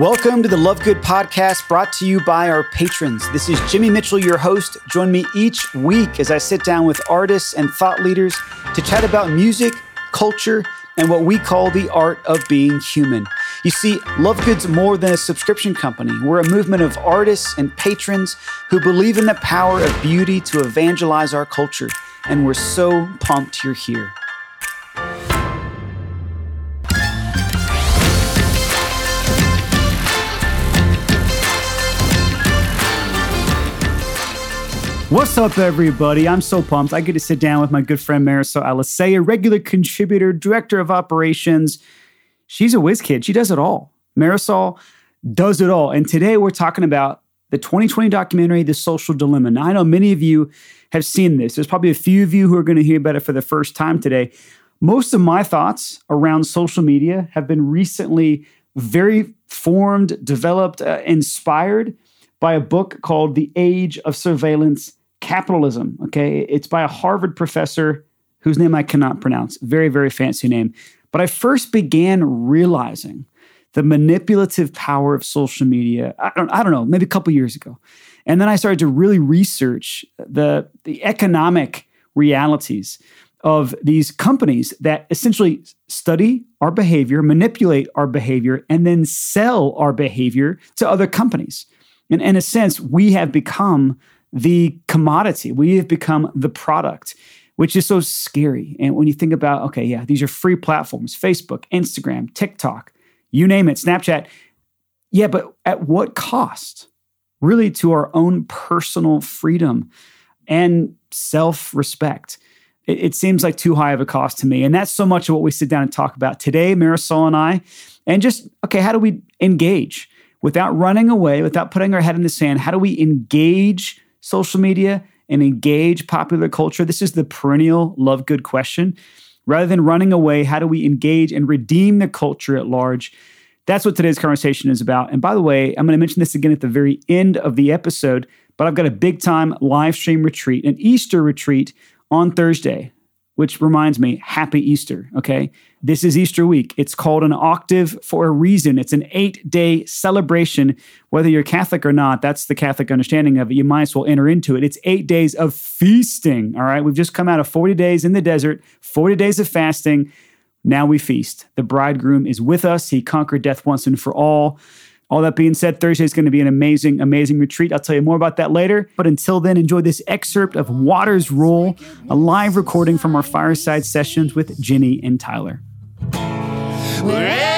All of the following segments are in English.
Welcome to the Love Good podcast brought to you by our patrons. This is Jimmy Mitchell, your host. Join me each week as I sit down with artists and thought leaders to chat about music, culture, and what we call the art of being human. You see, Love Good's more than a subscription company. We're a movement of artists and patrons who believe in the power of beauty to evangelize our culture. And we're so pumped you're here. What's up, everybody? I'm so pumped. I get to sit down with my good friend Marisol Alicea, a regular contributor, director of operations. She's a whiz kid. She does it all. Marisol does it all. And today we're talking about the 2020 documentary, The Social Dilemma. Now, I know many of you have seen this. There's probably a few of you who are going to hear about it for the first time today. Most of my thoughts around social media have been recently very formed, developed, uh, inspired by a book called The Age of Surveillance Capitalism. Okay. It's by a Harvard professor whose name I cannot pronounce. Very, very fancy name. But I first began realizing the manipulative power of social media. I don't, I don't know, maybe a couple years ago. And then I started to really research the, the economic realities of these companies that essentially study our behavior, manipulate our behavior, and then sell our behavior to other companies. And in a sense, we have become the commodity. We have become the product, which is so scary. And when you think about, okay, yeah, these are free platforms Facebook, Instagram, TikTok, you name it, Snapchat. Yeah, but at what cost? Really, to our own personal freedom and self respect. It, it, seems like too high of a cost to me. And that's so much of what we sit down and talk about today, Marisol and I. And just, okay, how do we engage without running away, without putting our head in the sand? How do we engage social media and engage popular culture? This is the perennial love good question. Rather than running away, how do we engage and redeem the culture at large? That's what today's conversation is about. And by the way, I'm going to mention this again at the very end of the episode, but I've got a big time live stream retreat, an Easter retreat on Thursday which reminds me, happy Easter, okay? This is Easter week. It's called an octave for a reason. It's an eight day celebration. Whether you're Catholic or not, that's the Catholic understanding of it. You might as well enter into it. It's eight days of feasting, all right? We've just come out of 40 days in the desert, 40 days of fasting. Now we feast. The bridegroom is with us. He conquered death once and for all. All that being said, Thursday is going to be an amazing, amazing retreat. I'll tell you more about that later. But until then, enjoy this excerpt of Waters Roll, a live recording from our fireside sessions with Ginny and Tyler. Where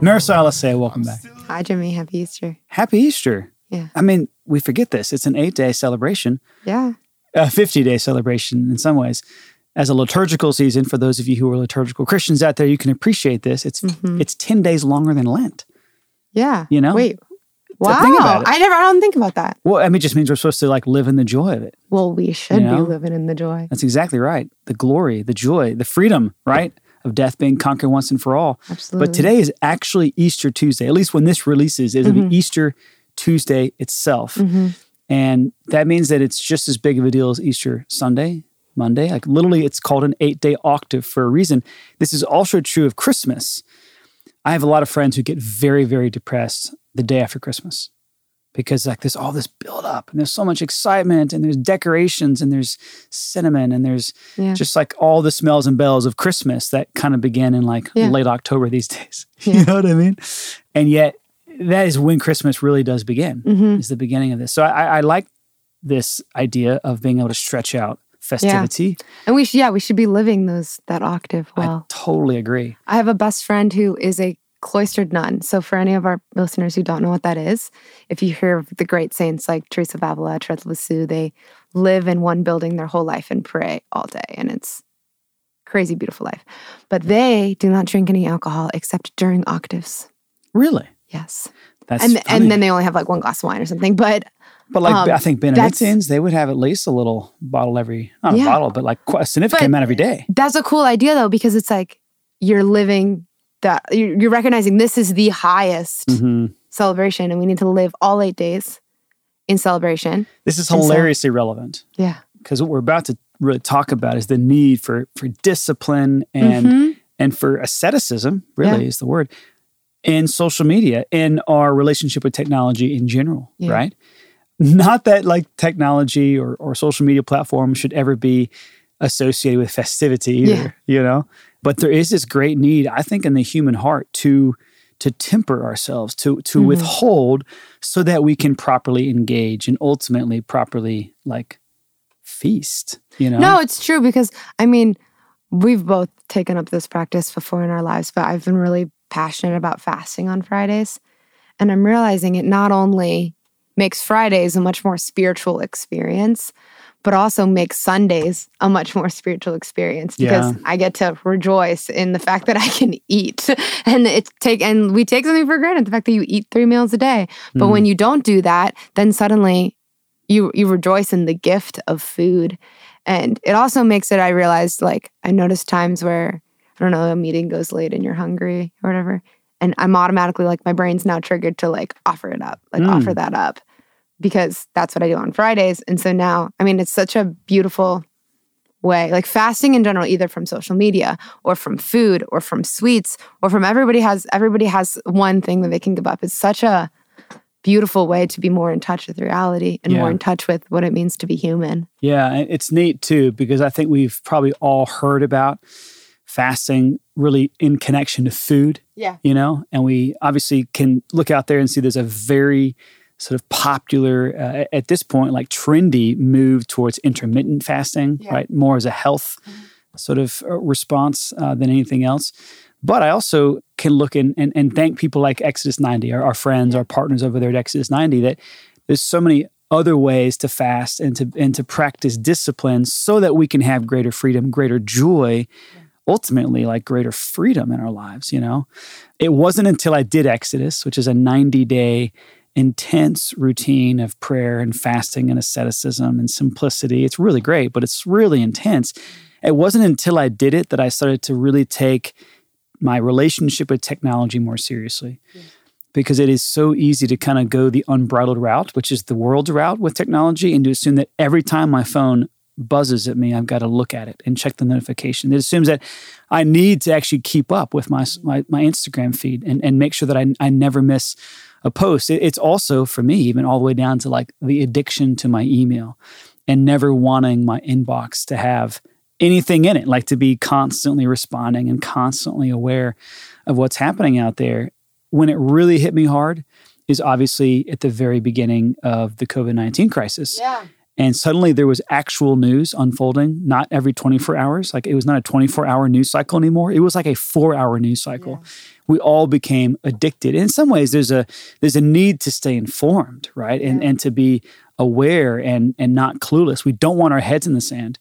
Marisol Alicea, welcome back. Hi, Jimmy. Happy Easter. Happy Easter. Yeah. I mean, we forget this. It's an eight day celebration. Yeah. A 50 day celebration in some ways. As a liturgical season, for those of you who are liturgical Christians out there, you can appreciate this. It's mm-hmm. it's 10 days longer than Lent. Yeah. You know? Wait. Wow. I never I don't think about that. Well, I mean, it just means we're supposed to like live in the joy of it. Well, we should you know? be living in the joy. That's exactly right. The glory, the joy, the freedom, right? Of death being conquered once and for all. Absolutely. But today is actually Easter Tuesday. At least when this releases, it'll mm-hmm. be Easter Tuesday itself. Mm-hmm. And that means that it's just as big of a deal as Easter Sunday, Monday. Like literally, it's called an eight day octave for a reason. This is also true of Christmas. I have a lot of friends who get very, very depressed the day after Christmas because like there's all this build up and there's so much excitement and there's decorations and there's cinnamon and there's yeah. just like all the smells and bells of Christmas that kind of begin in like yeah. late October these days. Yeah. you know what I mean? And yet that is when Christmas really does begin. Mm-hmm. Is the beginning of this. So I, I, like this idea of being able to stretch out festivity. And we should, yeah, we should be living those that octave well. I totally agree. I have a best friend who is a cloistered nun. So, for any of our listeners who don't know what that is, if you hear of the great saints like Teresa of Avila, Therese Lisieux, they live in one building their whole life and pray all day. And it's crazy, beautiful life. But they do not drink any alcohol except during octaves. Really? Yes. That's and, funny. and then they only have like one glass of wine or something. But but like um, I think Benedictines, they would have at least a little bottle every not Yeah. a bottle, but like a significant But- amount every day. that's a cool idea though, because it's like you're living that, you're you're recognizing this is the highest hmm celebration and we need to live all eight days in celebration. This is And so- hilariously relevant Yeah. because what we're about to really talk about is the need for for discipline and Mhm. and for asceticism. Really Yeah. is the word in social media in our relationship with technology in general. Yeah. Right. Not that like technology or, or social media platforms should ever be associated with festivity either, Yeah. you know? But there is this great need, I think, in the human heart to to temper ourselves, to to Mhm. withhold so that we can properly engage and ultimately properly like feast, you know? No, it's true because I mean, we've both taken up this practice before in our lives, but I've been really passionate about fasting on Fridays. And I'm realizing it not only makes Fridays a much more spiritual experience, but also makes Sundays a much more spiritual experience because Yeah. I get to rejoice in the fact that I can eat. And it's take and we take something for granted, the fact that you eat three meals a day. But Mm. when you don't do that, then suddenly you you rejoice in the gift of food. And it also makes it I realized like I noticed times where I don't know, a meeting goes late and you're hungry or whatever. And I'm automatically like my brain's now triggered to like offer it up, like Mm. offer that up because that's what I do on Fridays. And so now, I mean, it's such a beautiful way, like fasting in general, either from social media or from food or from sweets or from everybody has everybody has one thing that they can give up. It's such a beautiful way to be more in touch with reality and more in touch with what it means to be human. Yeah, it's neat too because I think we've probably all heard about fasting really in connection to food, Yeah. you know, and we obviously can look out there and see there's a very sort of popular uh, at this point like trendy move towards intermittent fasting, Yeah. right? More as a health sort of uh, response uh, than anything else. But I also can look in, and, and thank people like Exodus 90, our, our friends, our partners over there at Exodus 90, that there's so many other ways to fast and to and to practice discipline so that we can have greater freedom, greater joy, ultimately like greater freedom in our lives, you know. It wasn't until I did Exodus, which is a 90-day intense routine of prayer and fasting and asceticism and simplicity. It's really great, but it's really intense. It wasn't until I did it that I started to really take my relationship with technology more seriously because it is so easy to kind of go the unbridled route, which is the world's route with technology, and to assume that every time my phone buzzes at me, I've got to look at it and check the notification. It assumes that I need to actually keep up with my my, my Instagram feed and, and make sure that I, I never miss a post. It- it's also for me, even all the way down to like the addiction to my email and never wanting my inbox to have anything in it, like to be constantly responding and constantly aware of what's happening out there. When it really hit me hard is obviously at the very beginning of the COVID 19 crisis. Yeah. And suddenly there was actual news unfolding, not every 24 hours. Like it was not a 24 hour news cycle anymore. It was like a four hour news cycle. We all became addicted. In some ways, there's a there's a need to stay informed, right? And Yeah. and to be aware and and not clueless. We don't want our heads in the sand.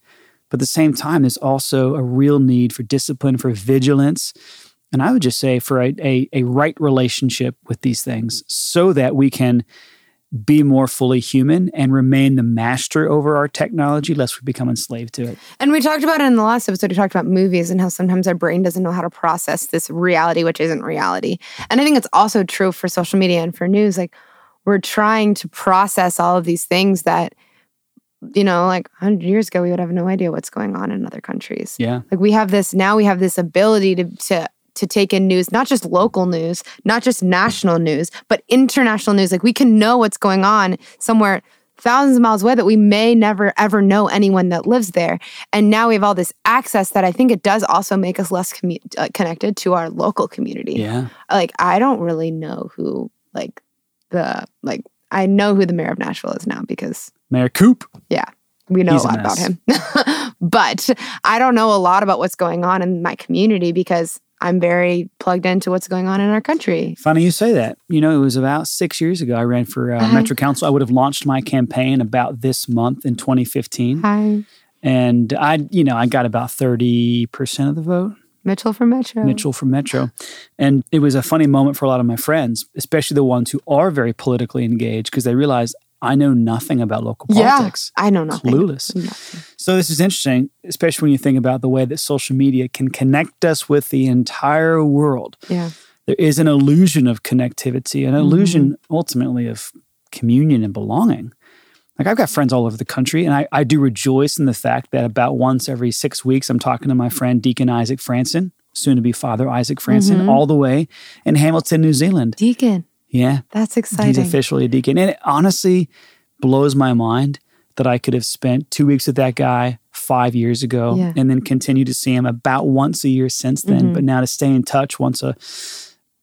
But at the same time, there's also a real need for discipline, for vigilance, and I would just say for a, a, a right relationship with these things so that we can be more fully human and remain the master over our technology, lest we become enslaved to it. And we talked about it in the last episode. We talked about movies and how sometimes our brain doesn't know how to process this reality, which isn't reality. And I think it's also true for social media and for news. Like we're trying to process all of these things that, you know, like 100 years ago, we would have no idea what's going on in other countries. Yeah. Like we have this now, we have this ability to to to take in news, not just local news, not just national news, but international news. Like we can know what's going on somewhere thousands of miles away that we may never ever know anyone that lives there. And now we have all this access that I think it does also make us less commu- uh, connected to our local community. Yeah. Like I don't really know who like the like I know who the mayor of Nashville is now because Mayor Coop. Yeah. We know He's a a lot about him. but I don't know a lot about what's going on in my community because I'm very plugged into what's going on in our country. Funny you say that. You know, it was about six years ago I ran for uh, Uh-huh. Metro Council. I would have launched my campaign about this month in 2015. Hi, And I, you know, I got about 30% of the vote. Mitchell from Metro. Mitchell from Metro. And it was a funny moment for a lot of my friends, especially the ones who are very politically engaged, because they realized I know nothing about local Yeah, politics. I know nothing. Clueless. Nothing. So this is interesting, especially when you think about the way that social media can connect us with the entire world. Yeah. There is an illusion of connectivity, an illusion Mm-hmm. ultimately of communion and belonging. Like I've got friends all over the country, and I, I do rejoice in the fact that about once every six weeks, I'm talking to my friend Deacon Isaac Franson, soon to be Father Isaac Franson, Mm-hmm. all the way in Hamilton, New Zealand. Deacon. Yeah, That's exciting. he's officially a deacon. And it honestly blows my mind that I could have spent two weeks with that guy five years ago Yeah. and then continue to see him about once a year since then. Mm-hmm. But now to stay in touch once a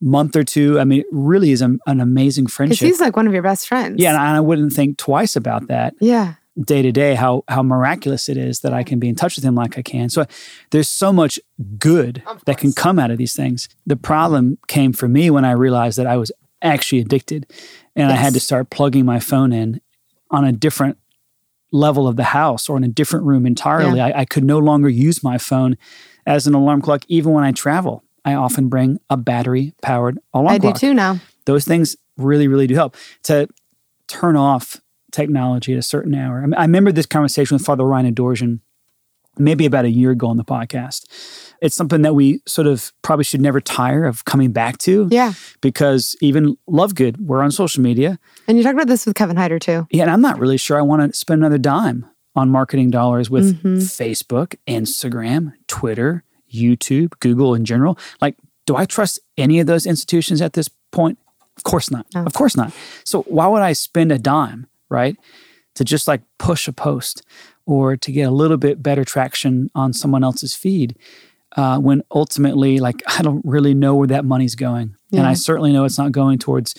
month or two, I mean, it really is a, an amazing friendship. he's like one of your best friends. yeah, and I, I wouldn't think twice about that Yeah. day to day how how miraculous it is that I can be in touch with him like I can. So there's so much good that can come out of these things. The problem came for me when I realized that I was actually addicted and I had to start plugging my phone in on a different level of the house or in a different room entirely. I, I could no longer use my phone as an alarm clock even when I travel. I often bring a battery powered alarm clock. I do too now. those things really, really do help to turn off technology at a certain hour. I, mean, I remember this conversation with Father Ryan Adorjan maybe about a year ago on the podcast. It's something that we sort of probably should never tire of coming back to Yeah. because even Love Good, we're on social media. And you talked about this with Kevin Hyder too. Yeah, and I'm not really sure I want to spend another dime on marketing dollars with mm-hmm. Facebook, Instagram, Twitter, YouTube, Google in general. Like, do I trust any of those institutions at this point? Of course not. Of course not. So why would I spend a dime, right? To just like push a post or to get a little bit better traction on someone else's feed uh, when ultimately, like, I don't really know where that money's going. And I certainly know it's not going towards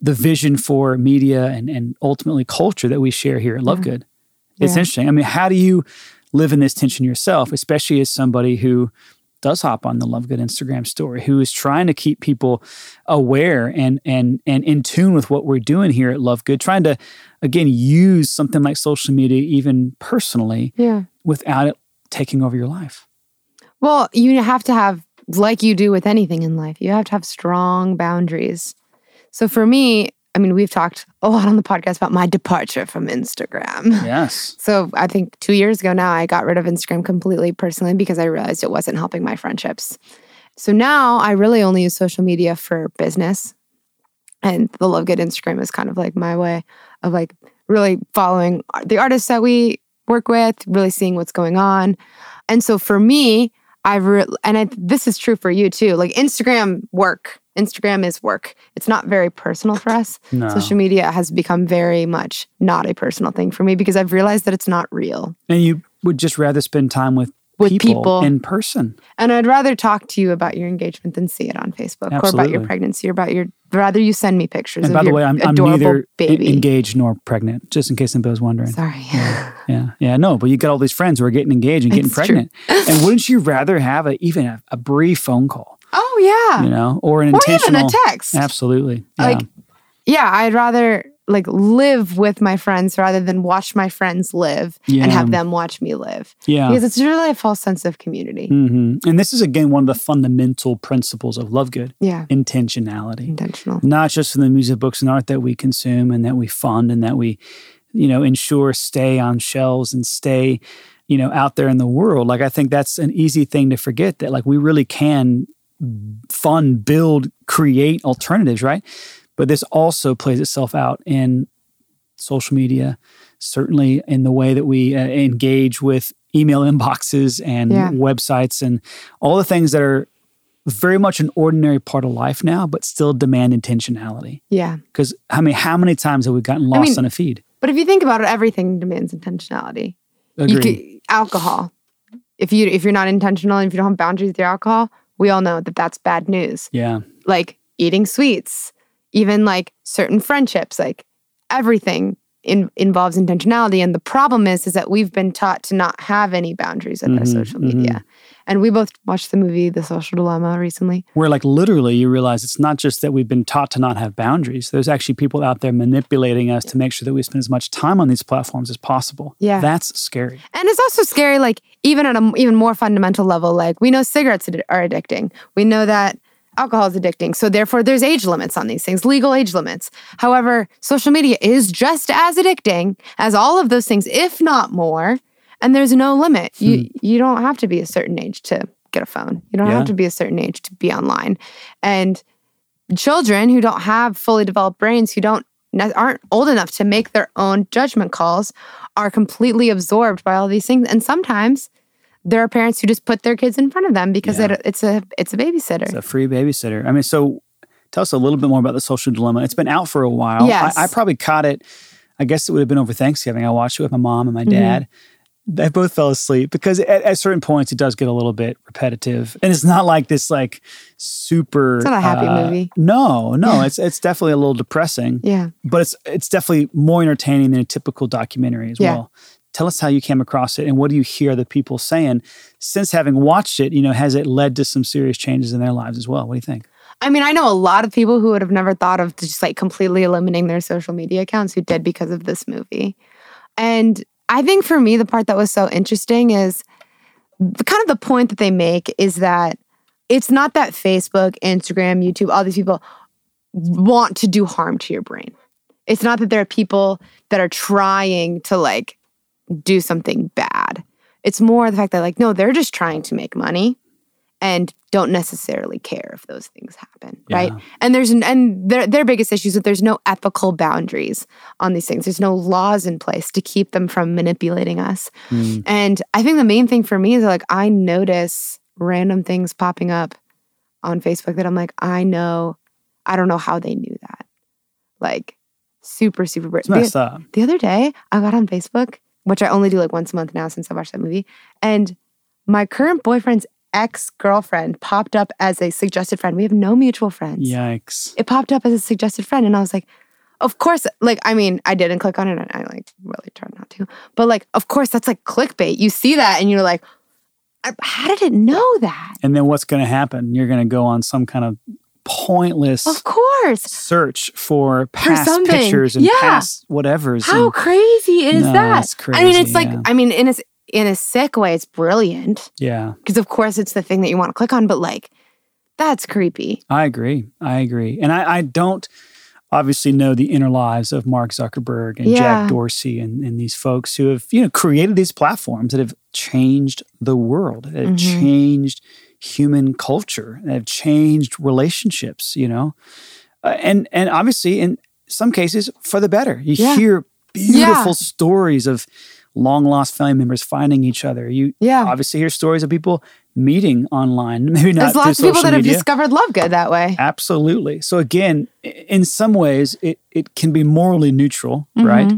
the vision for media and, and ultimately culture that we share here at Love Good. It's Yeah. interesting. I mean, how do you live in this tension yourself, especially as somebody who does hop on the Love Good Instagram story, who is trying to keep people aware and and and in tune with what we're doing here at Love Good, trying to again use something like social media even personally Yeah. without it taking over your life. Well, you have to have, like you do with anything in life, you have to have strong boundaries. So for me, I mean, we've talked a lot on the podcast about my departure from Instagram. Yes. So I think two years ago now, I got rid of Instagram completely personally because I realized it wasn't helping my friendships. So now I really only use social media for business. And the Love Good Instagram is kind of like my way of like really following the artists that we work with, really seeing what's going on. And so for me, I've re- and I, this is true for you too. Like Instagram work, Instagram is work. It's not very personal for us. No. Social media has become very much not a personal thing for me because I've realized that it's not real. And you would just rather spend time with, With people, people. in person. And I'd rather talk to you about your engagement than see it on Facebook or about your pregnancy or about your. Rather you send me pictures And of by the your way, I'm, I'm neither baby. engaged nor pregnant, just in case anybody's wondering. Sorry. Yeah, yeah, no, but you got all these friends who are getting engaged and getting It's pregnant. and wouldn't you rather have a even a, a brief phone call, oh yeah. you know, or an or even intentional? a text. Absolutely. Yeah. Like yeah, I'd rather like live with my friends rather than watch my friends live Yeah. and have them watch me live. yeah. Because it's really a false sense of community. hmm And this is again one of the fundamental principles of Love Good: Yeah. intentionality. Intentional. Not just in the music, books, and art that we consume and that we fund and that we, you know, ensure stay on shelves and stay, you know, out there in the world. Like I think that's an easy thing to forget that like we really can fund, build, create alternatives, right? But this also plays itself out in social media, certainly in the way that we uh, engage with email inboxes and Yeah. websites and all the things that are very much an ordinary part of life now, but still demand intentionality. Yeah. Because I mean, how many times have we gotten lost mean, on a feed? But if you think about it, everything demands intentionality. Agreed. could, alcohol. If you if you're not intentional and if you don't have boundaries with your alcohol, we all know that that's bad news. yeah. Like eating sweets, even like certain friendships, like everything in, involves intentionality. And the problem is, is that we've been taught to not have any boundaries with our Mhm, social media. And we both watched the movie The Social Dilemma recently. Where, like, literally, you realize it's not just that we've been taught to not have boundaries. There's actually people out there manipulating us to make sure that we spend as much time on these platforms as possible. Yeah. That's scary. And it's also scary, like, even at an even more fundamental level, like, we know cigarettes are addicting. We know that alcohol is addicting. So, therefore, there's age limits on these things, legal age limits. However, social media is just as addicting as all of those things, if not more. And there's no limit. You hmm. you don't have to be a certain age to get a phone. You don't Yeah. have to be a certain age to be online. And children who don't have fully developed brains, who don't aren't old enough to make their own judgment calls, are completely absorbed by all these things. And sometimes there are parents who just put their kids in front of them because Yeah. it, it's a it's a babysitter. It's a free babysitter. I mean, so tell us a little bit more about the social dilemma. It's been out for a while. Yes. I, I probably caught it, I guess it would have been over Thanksgiving. I watched it with my mom and my Mm-hmm. dad. They both fell asleep because at, at certain points it does get a little bit repetitive, and it's not like this like super. It's not a happy uh, movie. No, no, it's it's definitely a little depressing, yeah. but it's it's definitely more entertaining than a typical documentary as Yeah. well. Tell us how you came across it and what do you hear the people saying since having watched it? You know, has it led to some serious changes in their lives as well? What do you think? I mean, I know a lot of people who would have never thought of just like completely eliminating their social media accounts who did because of this movie. And I think for me, the part that was so interesting is the kind of the point that they make is that it's not that Facebook, Instagram, YouTube, all these people want to do harm to your brain. It's not that there are people that are trying to like do something bad. It's more the fact that like, no, they're just trying to make money and don't necessarily care if those things happen, right? And there's and their their biggest issue is that there's no ethical boundaries on these things. There's no laws in place to keep them from manipulating us. Mm. And I think the main thing for me is like I notice random things popping up on Facebook that I'm like, I know, I don't know how they knew that. Like super, super It's messed up. the other day, I got on Facebook, which I only do like once a month now since I watched that movie, and my current boyfriend's ex girlfriend popped up as a suggested friend. We have no mutual friends. Yikes. It popped up as a suggested friend, and I was like, of course, like, I mean, I didn't click on it, and I like really tried not to, but like, of course, that's like clickbait. You see that, and you're like, how did it know that? And then what's going to happen? You're going to go on some kind of pointless Of course. search for past something. pictures and Yeah. past whatever's. How and- crazy is No, that? it's I mean, it's crazy, like. I mean, in a, in a sick way, it's brilliant. yeah, because of course it's the thing that you want to click on but like that's creepy I agree. I agree. And I, I don't obviously know the inner lives of Mark Zuckerberg and Yeah. Jack Dorsey and, and these folks who have, you know, created these platforms that have changed the world, that have Mhm. changed human culture, that have changed relationships, you know. Uh, and and obviously in some cases for the better. You Yeah. hear beautiful Yeah. stories of long lost family members finding each other. You yeah obviously hear stories of people meeting online, maybe not there's lots of people that have media. discovered love good that way Absolutely. So again, in some ways, it, it can be morally neutral, Mm-hmm. right?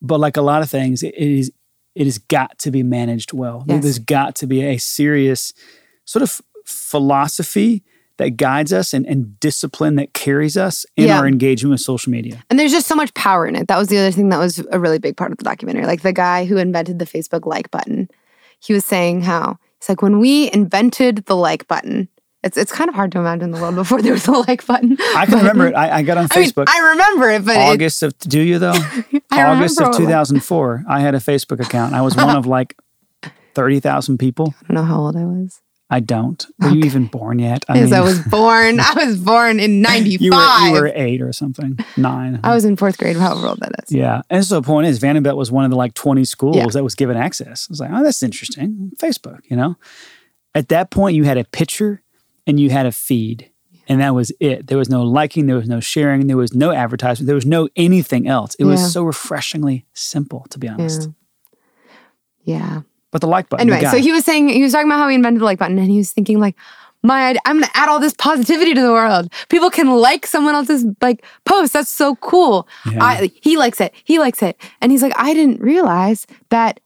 But like a lot of things, it is it has got to be managed well. Yes. There's got to be a serious sort of philosophy that guides us and, and discipline that carries us in Yeah. our engagement with social media. and there's just so much power in it that was the other thing that was a really big part of the documentary like the guy who invented the facebook like button he was saying how it's like when we invented the like button it's, it's kind of hard to imagine the world before there was a like button I can remember it. I, I got on I mean, Facebook. I remember it, but it, August of do you though? August of 2004. I had a Facebook account. I was one of like 30,000 people. I don't know how old I was. I don't. Were you even born yet? I Because I was born. I was born in '95. you were you were eight or something, nine. I was in fourth grade. However old that is. yeah, and so the point is, Vanderbilt was one of the like twenty schools Yeah. that was given access. I was like, oh, that's interesting. Facebook, you know. At that point, you had a picture and you had a feed, and that was it. There was no liking, there was no sharing, there was no advertisement, there was no anything else. It Yeah. was so refreshingly simple, to be honest. Yeah. But the like button. Anyway, so he was saying he was talking about how he invented the like button, and he was thinking like, my, I'm gonna add all this positivity to the world. People can like someone else's like post. That's so cool. Yeah. I, he likes it. He likes it, and he's like, I didn't realize that.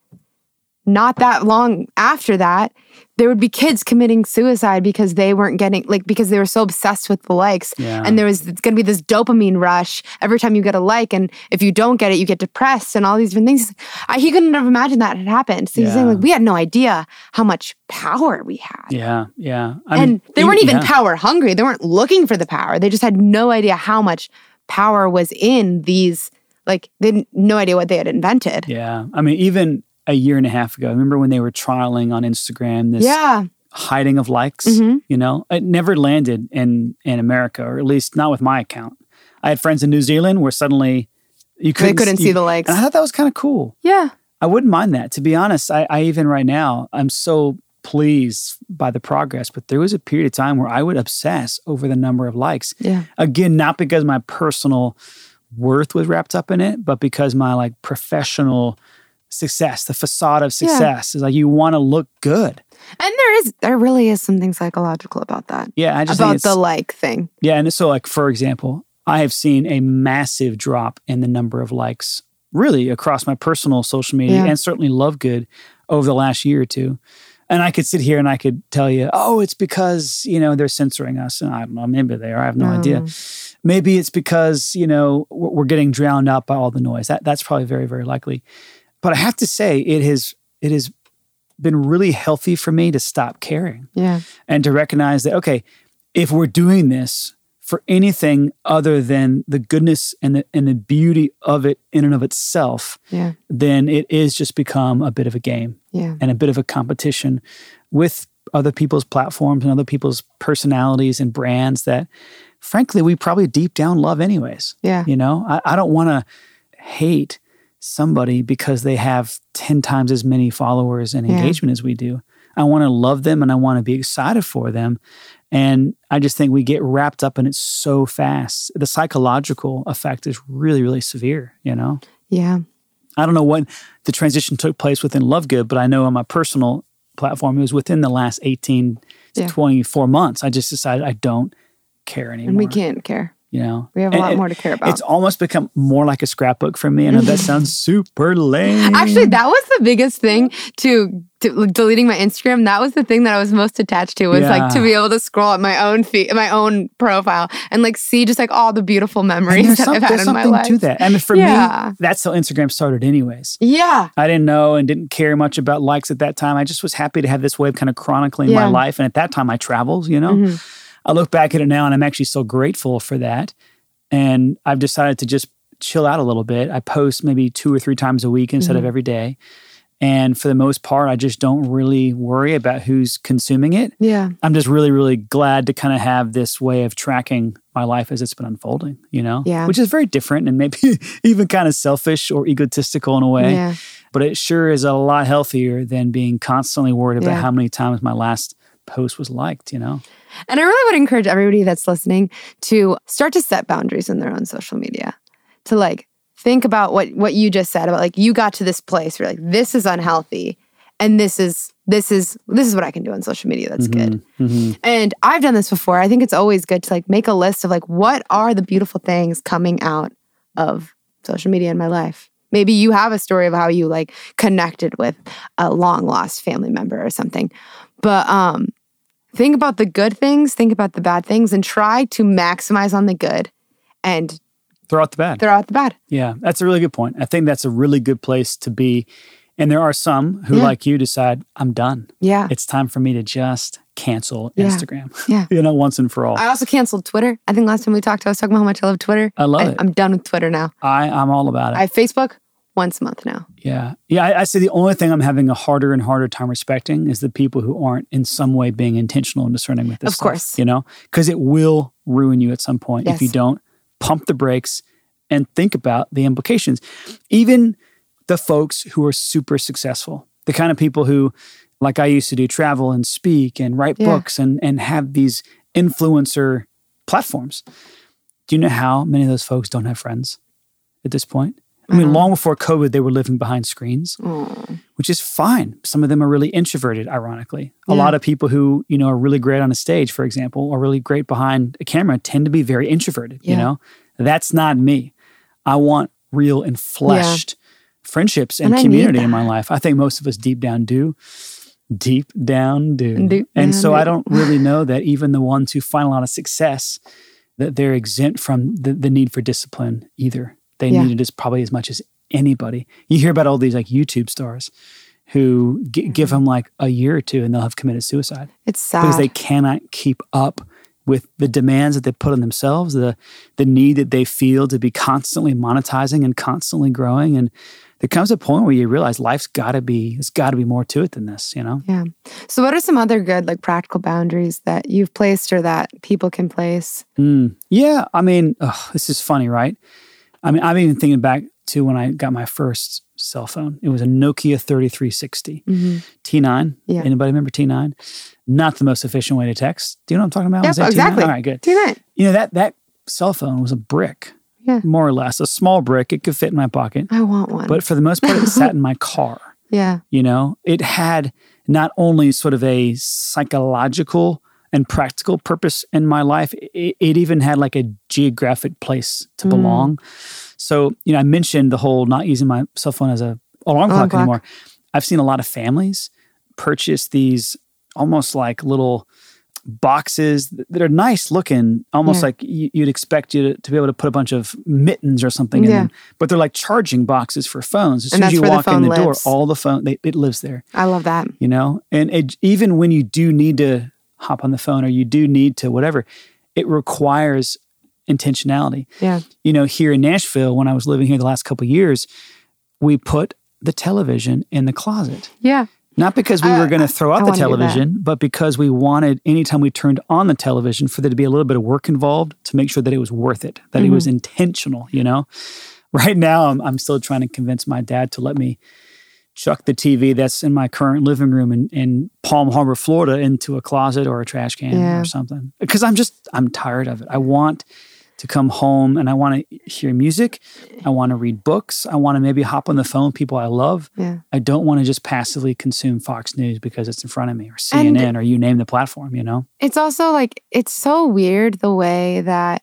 Not that long after that, there would be kids committing suicide because they weren't getting like because they were so obsessed with the likes. Yeah. and there was going to be this dopamine rush every time you get a like. And if you don't get it you get depressed and all these different things. I, he couldn't have imagined that had happened. So he's saying like we had no idea how much power we had. Yeah, yeah. I and mean, they weren't even yeah. power hungry. They weren't looking for the power. They just had no idea how much power was in these like they had no idea what they had invented. Yeah, I mean, even a year and a half ago, I remember when they were trialing on Instagram this yeah hiding of likes? Mhm. You know, it never landed in in America, or at least not with my account. I had friends in New Zealand where suddenly you couldn't, couldn't see you- the likes and I thought that was kind of cool. yeah I wouldn't mind that. To be honest, I, I even right now, I'm so pleased by the progress, but there was a period of time where I would obsess over the number of likes. yeah Again, not because my personal worth was wrapped up in it, but because my like professional success, the facade of success is like you want to look good. And there is, there really is something psychological about that. Yeah, I just About the like thing. yeah, and so like for example, I have seen a massive drop in the number of likes really across my personal social media Yeah. and certainly Love Good over the last year or two. And I could sit here and I could tell you, oh, it's because, you know, they're censoring us. And I don't know, maybe they are. I have no idea. Mm. Maybe it's because, you know, we're we're getting drowned out by all the noise. That that's probably very, very likely. But I have to say, it has it has been really healthy for me to stop caring Yeah. and to recognize that okay if we're doing this for anything other than the goodness and the and the beauty of it in and of itself Yeah. then it is just become a bit of a game Yeah. and a bit of a competition with other people's platforms and other people's personalities and brands that frankly we probably deep down love anyways Yeah. you know i, I don't want to hate somebody because they have 10 times as many followers and Yeah. engagement as we do i want to love them and i want to be excited for them and i just think we get wrapped up in it so fast the psychological effect is really really severe you know Yeah. I don't know when the transition took place within Love Good, but I know on my personal platform, it was within the last 18 to Yeah. 24 months. I just decided I don't care anymore. And we can't care. You know, We have a And lot it- more to care about. It's almost become more like a scrapbook for me. I know that sounds super lame. Actually, that was the biggest thing to, to deleting my Instagram. That was the thing that I was most attached to was like to be able to scroll at my own feed, my own profile, and like see just like all the beautiful memories that some- I've had in my something life. to that. I mean, for Yeah. me, that's how Instagram started, anyways. Yeah. I didn't know and didn't care much about likes at that time. I just was happy to have this way of kind of chronicling my life. And at that time, I traveled, you know. Mhm. I look back at it now and I'm actually so grateful for that. And I've decided to just chill out a little bit. I post maybe two or three times a week instead of Mm-hmm. every day. And for the most part, I just don't really worry about who's consuming it. Yeah. I'm just really, really glad to kind of have this way of tracking my life as it's been unfolding, you know? Yeah. Which is very different and maybe even kind of selfish or egotistical in a way. Yeah. But it sure is a lot healthier than being constantly worried about Yeah. how many times my last post was liked, you know? And I really would encourage everybody that's listening to start to set boundaries in their own social media. To like think about what what you just said about like you got to this place where like this is unhealthy and this is this is this is what I can do on social media that's good. Mhm. And I've done this before. I think it's always good to like make a list of like what are the beautiful things coming out of social media in my life. Maybe you have a story of how you like connected with a long lost family member or something. But um think about the good things, think about the bad things and try to maximize on the good and Throw out the bad. throw out the bad. Yeah, that's a really good point. I think that's a really good place to be. And there are some who, Yeah. like you, decide, I'm done. Yeah. It's time for me to just cancel Yeah. Instagram, Yeah. you know, once and for all. I also canceled Twitter. I think last time we talked, I was talking about how much I love Twitter. I love I, it. I'm done with Twitter now. I, I'm all about it. I have Facebook once a month now. yeah. Yeah. I, I say the only thing I'm having a harder and harder time respecting is the people who aren't in some way being intentional and discerning with this. Of stuff, course. You know, because it will ruin you at some point if you don't pump the brakes and think about the implications. Even the folks who are super successful, the kind of people who, like I used to do, travel and speak and write Yeah. books and, and have these influencer platforms. Do you know how many of those folks don't have friends at this point? I mean, Mhm. long before COVID, they were living behind screens, Mm. which is fine. Some of them are really introverted, ironically. A lot of people who, you know, are really great on a stage, for example, or really great behind a camera tend to be very introverted, you know? That's not me. I want real and fleshed friendships and, And community in my life. I think most of us deep down do. deep down do. Deep and down so I do. don't really know that even the ones who find a lot of success, that they're exempt from the, the need for discipline either. They Yeah. need it as probably as much as anybody. You hear about all these like YouTube stars who g- give them like a year or two and they'll have committed suicide It's sad. because they cannot keep up with the demands that they put on themselves, the the need that they feel to be constantly monetizing and constantly growing. And there comes a point where you realize life's got to be, there's got to be more to it than this, you know? yeah. So, what are some other good, like practical boundaries that you've placed or that people can place? Mm, yeah, I mean, ugh, this is funny, right? I mean, I'm even thinking back to when I got my first cell phone. It was a Nokia 3360 Mm-hmm. T9. Yeah. Anybody remember T9? Not the most efficient way to text. Do you know what I'm talking about? Yep, that T9? exactly. All right, good. Do that. You know that that cell phone was a brick, Yeah. more or less, a small brick. It could fit in my pocket, I want one. but for the most part, it sat in my car. yeah. You know, it had not only sort of a psychological and practical purpose in my life, it, it even had like a geographic place to Mm. belong. So, you know, I mentioned the whole not using my cell phone as a alarm clock clock. anymore. I've seen a lot of families purchase these almost like little boxes that are nice looking, almost Yeah. like you- you'd expect you to, to be able to put a bunch of mittens or something in them. But they're like charging boxes for phones. As And soon as you where the walk in the door, all the phone, they, it lives there, I love that. you know? And it, even when you do need to hop on the phone or you do need to whatever, it requires intentionality. Yeah. You know, here in Nashville, when I was living here the last couple of years, we put the television in the closet. Yeah. Not because we I- were going to throw I out the do that. television, but because we wanted, anytime we turned on the television, for there to be a little bit of work involved to make sure that it was worth it, that it Mm-hmm. was intentional, you know? Right now, I'm, I'm still trying to convince my dad to let me chuck the TV that's in my current living room in, in Palm Harbor, Florida, into a closet or a trash can Yeah. or something. Because I'm just, I'm tired of it. I want to come home and I want to hear music. I want to read books. I want to maybe hop on the phone with people I love. Yeah. I don't want to just passively consume Fox News because it's in front of me or And- CNN or you name the platform, you know? It's also like, it's so weird the way that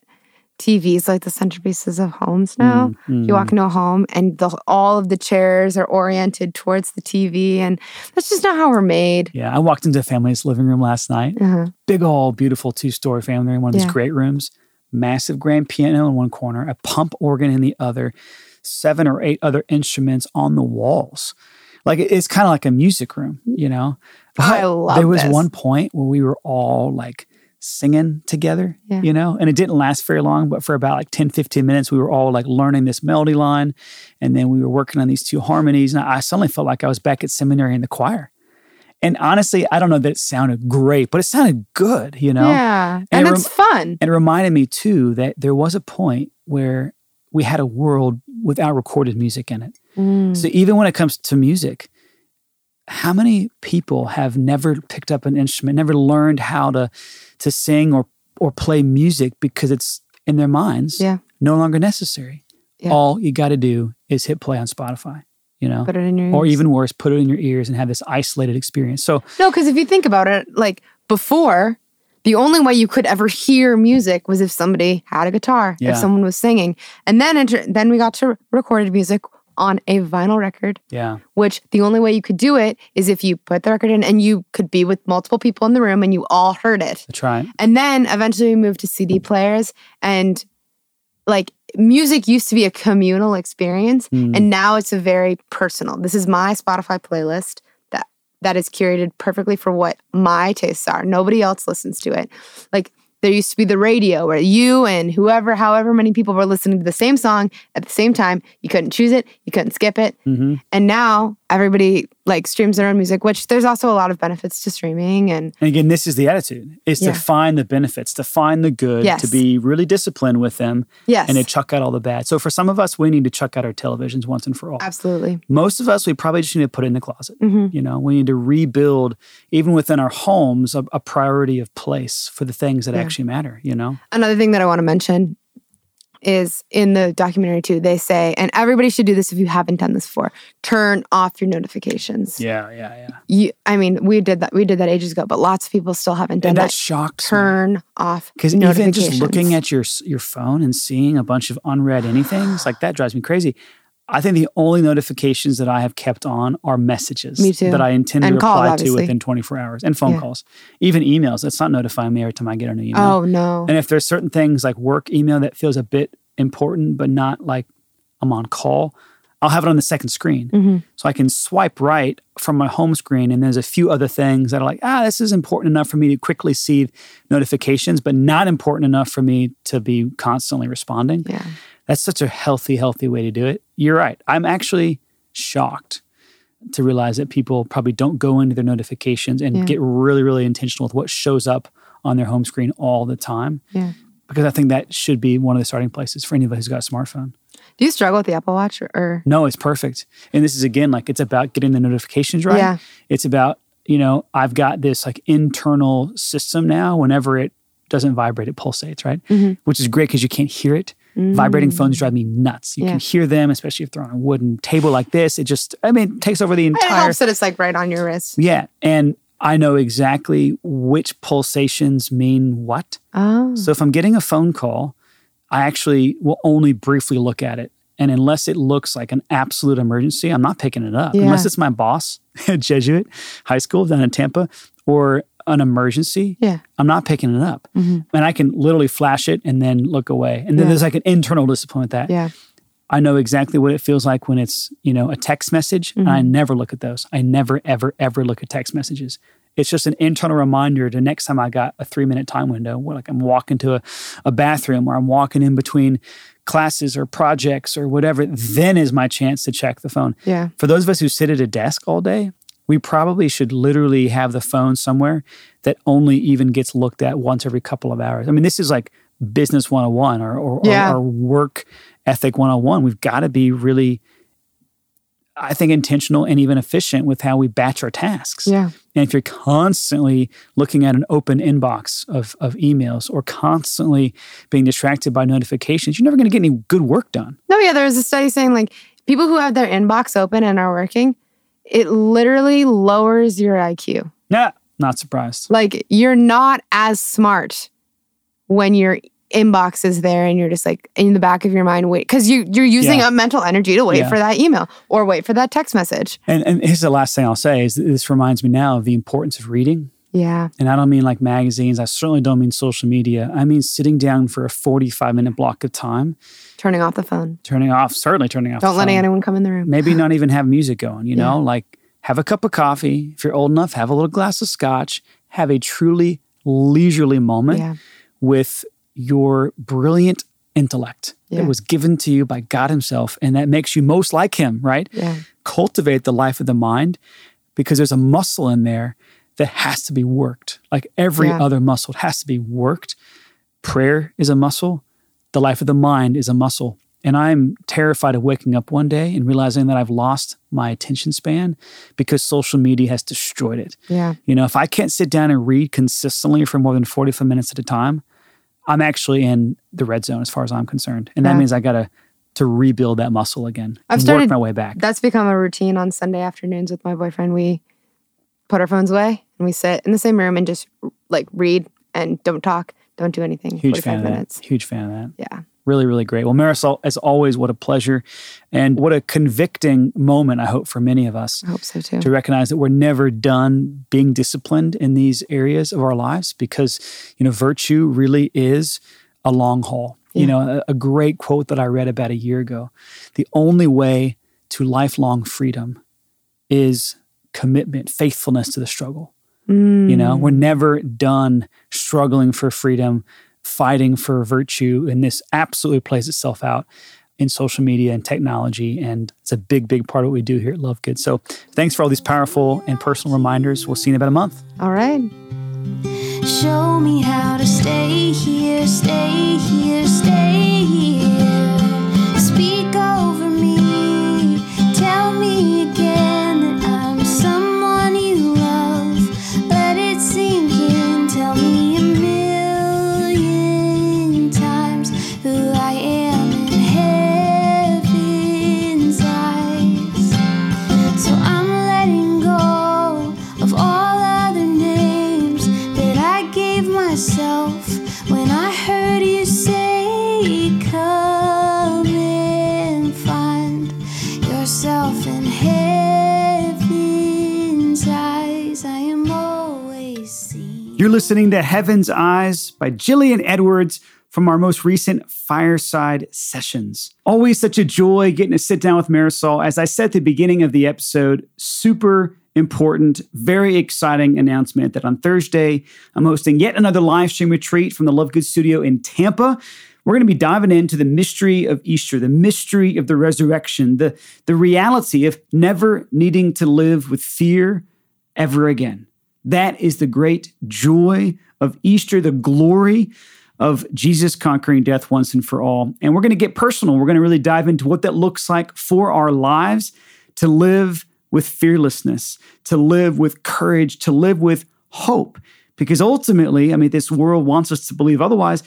TV is like the centerpieces of homes now. Mm, You walk into a home and the, all of the chairs are oriented towards the TV, and that's just not how we're made. Yeah, I walked into a family's living room last night. Uh-huh. Big old beautiful two-story family room, one of these great rooms. Massive grand piano in one corner, a pump organ in the other, seven or eight other instruments on the walls. Like it's kind of like a music room, you know. I love There was this. one point where we were all like singing together, Yeah. you know, and it didn't last very long, but for about like 10, 15 minutes, we were all like learning this melody line. And then we were working on these two harmonies. And I suddenly felt like I was back at seminary in the choir. And honestly, I don't know that it sounded great, but it sounded good, you know? Yeah. And And, it it's fun. And it reminded me too that there was a point where we had a world without recorded music in it. Mm. So even when it comes to music, how many people have never picked up an instrument, never learned how to to sing or or play music because it's in their minds Yeah. no longer necessary. Yeah. All you got to do is hit play on Spotify, you know? Put it in your Or even worse, put it in your ears and have this isolated experience. So No, because if you think about it, like before, the only way you could ever hear music was if somebody had a guitar, Yeah. if someone was singing, and then enter, then we got to recorded music on a vinyl record. yeah, Which the only way you could do it is if you put the record in and you could be with multiple people in the room and you all heard it. that's right. And then eventually we moved to CD players and like music used to be a communal experience Mm. and now it's a very personal. This is my Spotify playlist that that is curated perfectly for what my tastes are. Nobody else listens to it. Like there used to be the radio where you and whoever, however many people were listening to the same song at the same time. You couldn't choose it, you couldn't skip it. hmm And now everybody like streams their own music, which there's also a lot of benefits to streaming and And again, this is the attitude: is Yeah. to find the benefits, to find the good, Yes. to be really disciplined with them, yes. and to chuck out all the bad. So for some of us, we need to chuck out our televisions once and for all. Absolutely. Most of us, we probably just need to put it in the closet. hmm You know, we need to rebuild, even within our homes, a, a priority of place for the things that Yeah. actually matter. You know, Another thing that I want to mention is in the documentary too, they say, and everybody should do this if you haven't done this before, turn off your notifications. yeah, yeah, yeah. You, I mean, we did that, we did that ages ago, but lots of people still haven't done And that that. shocks me. Turn off Because even just looking at your your phone and seeing a bunch of unread anythings like that drives me crazy. I think the only notifications that I have kept on are messages that I intend to And reply to within 24 hours and phone Yeah. calls, even emails. It's not notifying me every time I get a new email. Oh no. And if there's certain things like work email that feels a bit important, but not like I'm on call, I'll have it on the second screen. Mm-hmm. So I can swipe right from my home screen. And there's a few other things that are like, ah, this is important enough for me to quickly see notifications, but not important enough for me to be constantly responding. Yeah. That's such a healthy, healthy way to do it. You're right. I'm actually shocked to realize that people probably don't go into their notifications and Yeah. get really, really intentional with what shows up on their home screen all the time. Yeah. Because I think that should be one of the starting places for anybody who's got a smartphone. Do you struggle with the Apple Watch or, or No, it's perfect. And this is again like it's about getting the notifications right. Yeah. It's about, you know, I've got this like internal system now. Whenever it doesn't vibrate, it pulsates, right? Mm-hmm. Which is great because you can't hear it. Vibrating phones drive me nuts. You Mm. Yeah. can hear them, especially if they're on a wooden table like this. It just, I mean, it takes over the entire. it helps that it's like right on your wrist? Yeah. And I know exactly which pulsations mean what. Oh. So if I'm getting a phone call, I actually will only briefly look at it. And unless it looks like an absolute emergency, I'm not picking it up. Yeah. Unless it's my boss at Jesuit High School down in Tampa or an emergency, Yeah. I'm not picking it up. Mhm. And I can literally flash it and then look away. And then Yeah. there's like an internal discipline with that. Yeah. I know exactly what it feels like when it's, you know, a text message. And I never look at those. I never, ever, ever look at text messages. It's just an internal reminder to next time I got a three minute time window where like I'm walking to a, a bathroom or I'm walking in between classes or projects or whatever, then is my chance to check the phone. Yeah. For those of us who sit at a desk all day, we probably should literally have the phone somewhere that only even gets looked at once every couple of hours. I mean, this is like business 101 or, or, Yeah. or, or work ethic 101. We've got to be really, I think, intentional and even efficient with how we batch our tasks. Yeah. And if you're constantly looking at an open inbox of, of emails or constantly being distracted by notifications, you're never going to get any good work done. No, yeah, there was a study saying like people who have their inbox open and are working, it literally lowers your IQ. Yeah, not surprised. Like you're not as smart when your inbox is there and you're just like in the back of your mind wait because you you're using Yeah. up mental energy to wait Yeah. for that email or wait for that text message. And, and here's the last thing I'll say is this reminds me now of the importance of reading. Yeah. And I don't mean like magazines. I certainly don't mean social media. I mean sitting down for a 45 minute block of time, Turning off the phone. turning off, certainly turning off. Don't let phone. anyone come in the room. Maybe not even have music going, you Yeah. know, like have a cup of coffee. If you're old enough, have a little glass of scotch, have a truly leisurely moment Yeah. with your brilliant intellect Yeah. that was given to you by God Himself and that makes you most like Him, right? Yeah. Cultivate the life of the mind because there's a muscle in there that has to be worked. Like every Yeah. other muscle, it has to be worked. Prayer is a muscle, the life of the mind is a muscle. And I'm terrified of waking up one day and realizing that I've lost my attention span because social media has destroyed it. Yeah. You know, if I can't sit down and read consistently for more than 45 minutes at a time, I'm actually in the red zone as far as I'm concerned. And that means I got to to rebuild that muscle again. I've and started- work my way back. That's become a routine on Sunday afternoons with my boyfriend. We put our phones away and we sit in the same room and just like read and don't talk, don't do anything. Huge 45 fan of minutes. that. Huge fan of that. Yeah. Really, really great. Well, Marisol, as always, what a pleasure and what a convicting moment, I hope, for many of us I hope so too. to recognize that we're never done being disciplined in these areas of our lives because, you know, virtue really is a long haul. You know, a, a great quote that I read about a year ago the only way to lifelong freedom is commitment, faithfulness to the struggle. Mm. You know, we're never done struggling for freedom, fighting for virtue, and this absolutely plays itself out in social media and technology. And it's a big, big part of what we do here at Love Good. So thanks for all these powerful and personal reminders. We'll see you in about a month. All right. Show me how to stay here, stay here, stay here. Listening to Heaven's Eyes by Jillian Edwards from our most recent fireside sessions. Always such a joy getting to sit down with Marisol. As I said at the beginning of the episode, super important, very exciting announcement that on Thursday, I'm hosting yet another live stream retreat from the Love Good Studio in Tampa. We're going to be diving into the mystery of Easter, the mystery of the resurrection, the, the reality of never needing to live with fear ever again. That is the great joy of Easter, the glory of Jesus conquering death once and for all. And we're going to get personal. We're going to really dive into what that looks like for our lives to live with fearlessness, to live with courage, to live with hope. Because ultimately, I mean, this world wants us to believe otherwise.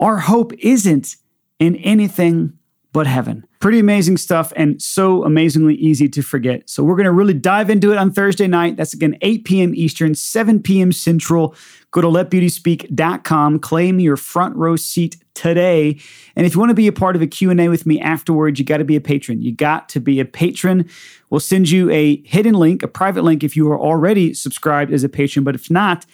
Our hope isn't in anything but heaven. Pretty amazing stuff and so amazingly easy to forget. So, we're going to really dive into it on Thursday night. That's again 8 p.m. Eastern, 7 p.m. Central. Go to letbeautyspeak.com, claim your front row seat today. And if you want to be a part of a Q&A with me afterwards, you got to be a patron. You got to be a patron. We'll send you a hidden link, a private link if you are already subscribed as a patron, but if not,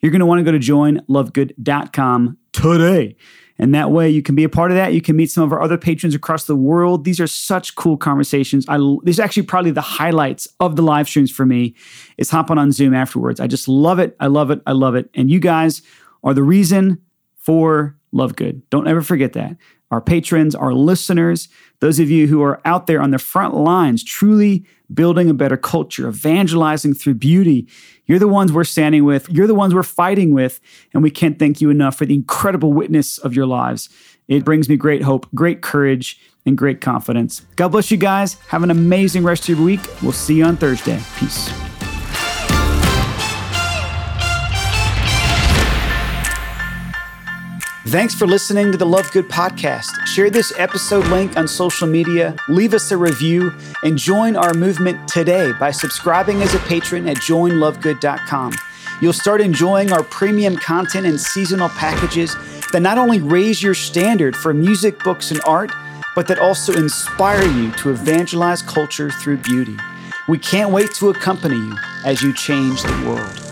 you're going to want to go to joinlovegood.com today. And that way you can be a part of that. You can meet some of our other patrons across the world. These are such cool conversations. I these are actually probably the highlights of the live streams for me is hopping on Zoom afterwards. I just love it. I love it. I love it. And you guys are the reason for Love Good. Don't ever forget that. Our patrons, our listeners, those of you who are out there on the front lines, truly building a better culture, evangelizing through beauty. You're the ones we're standing with. You're the ones we're fighting with. And we can't thank you enough for the incredible witness of your lives. It brings me great hope, great courage, and great confidence. God bless you guys. Have an amazing rest of your week. We'll see you on Thursday. Peace. Thanks for listening to the Love Good podcast. Share this episode link on social media, leave us a review, and join our movement today by subscribing as a patron at joinlovegood.com. You'll start enjoying our premium content and seasonal packages that not only raise your standard for music, books, and art, but that also inspire you to evangelize culture through beauty. We can't wait to accompany you as you change the world.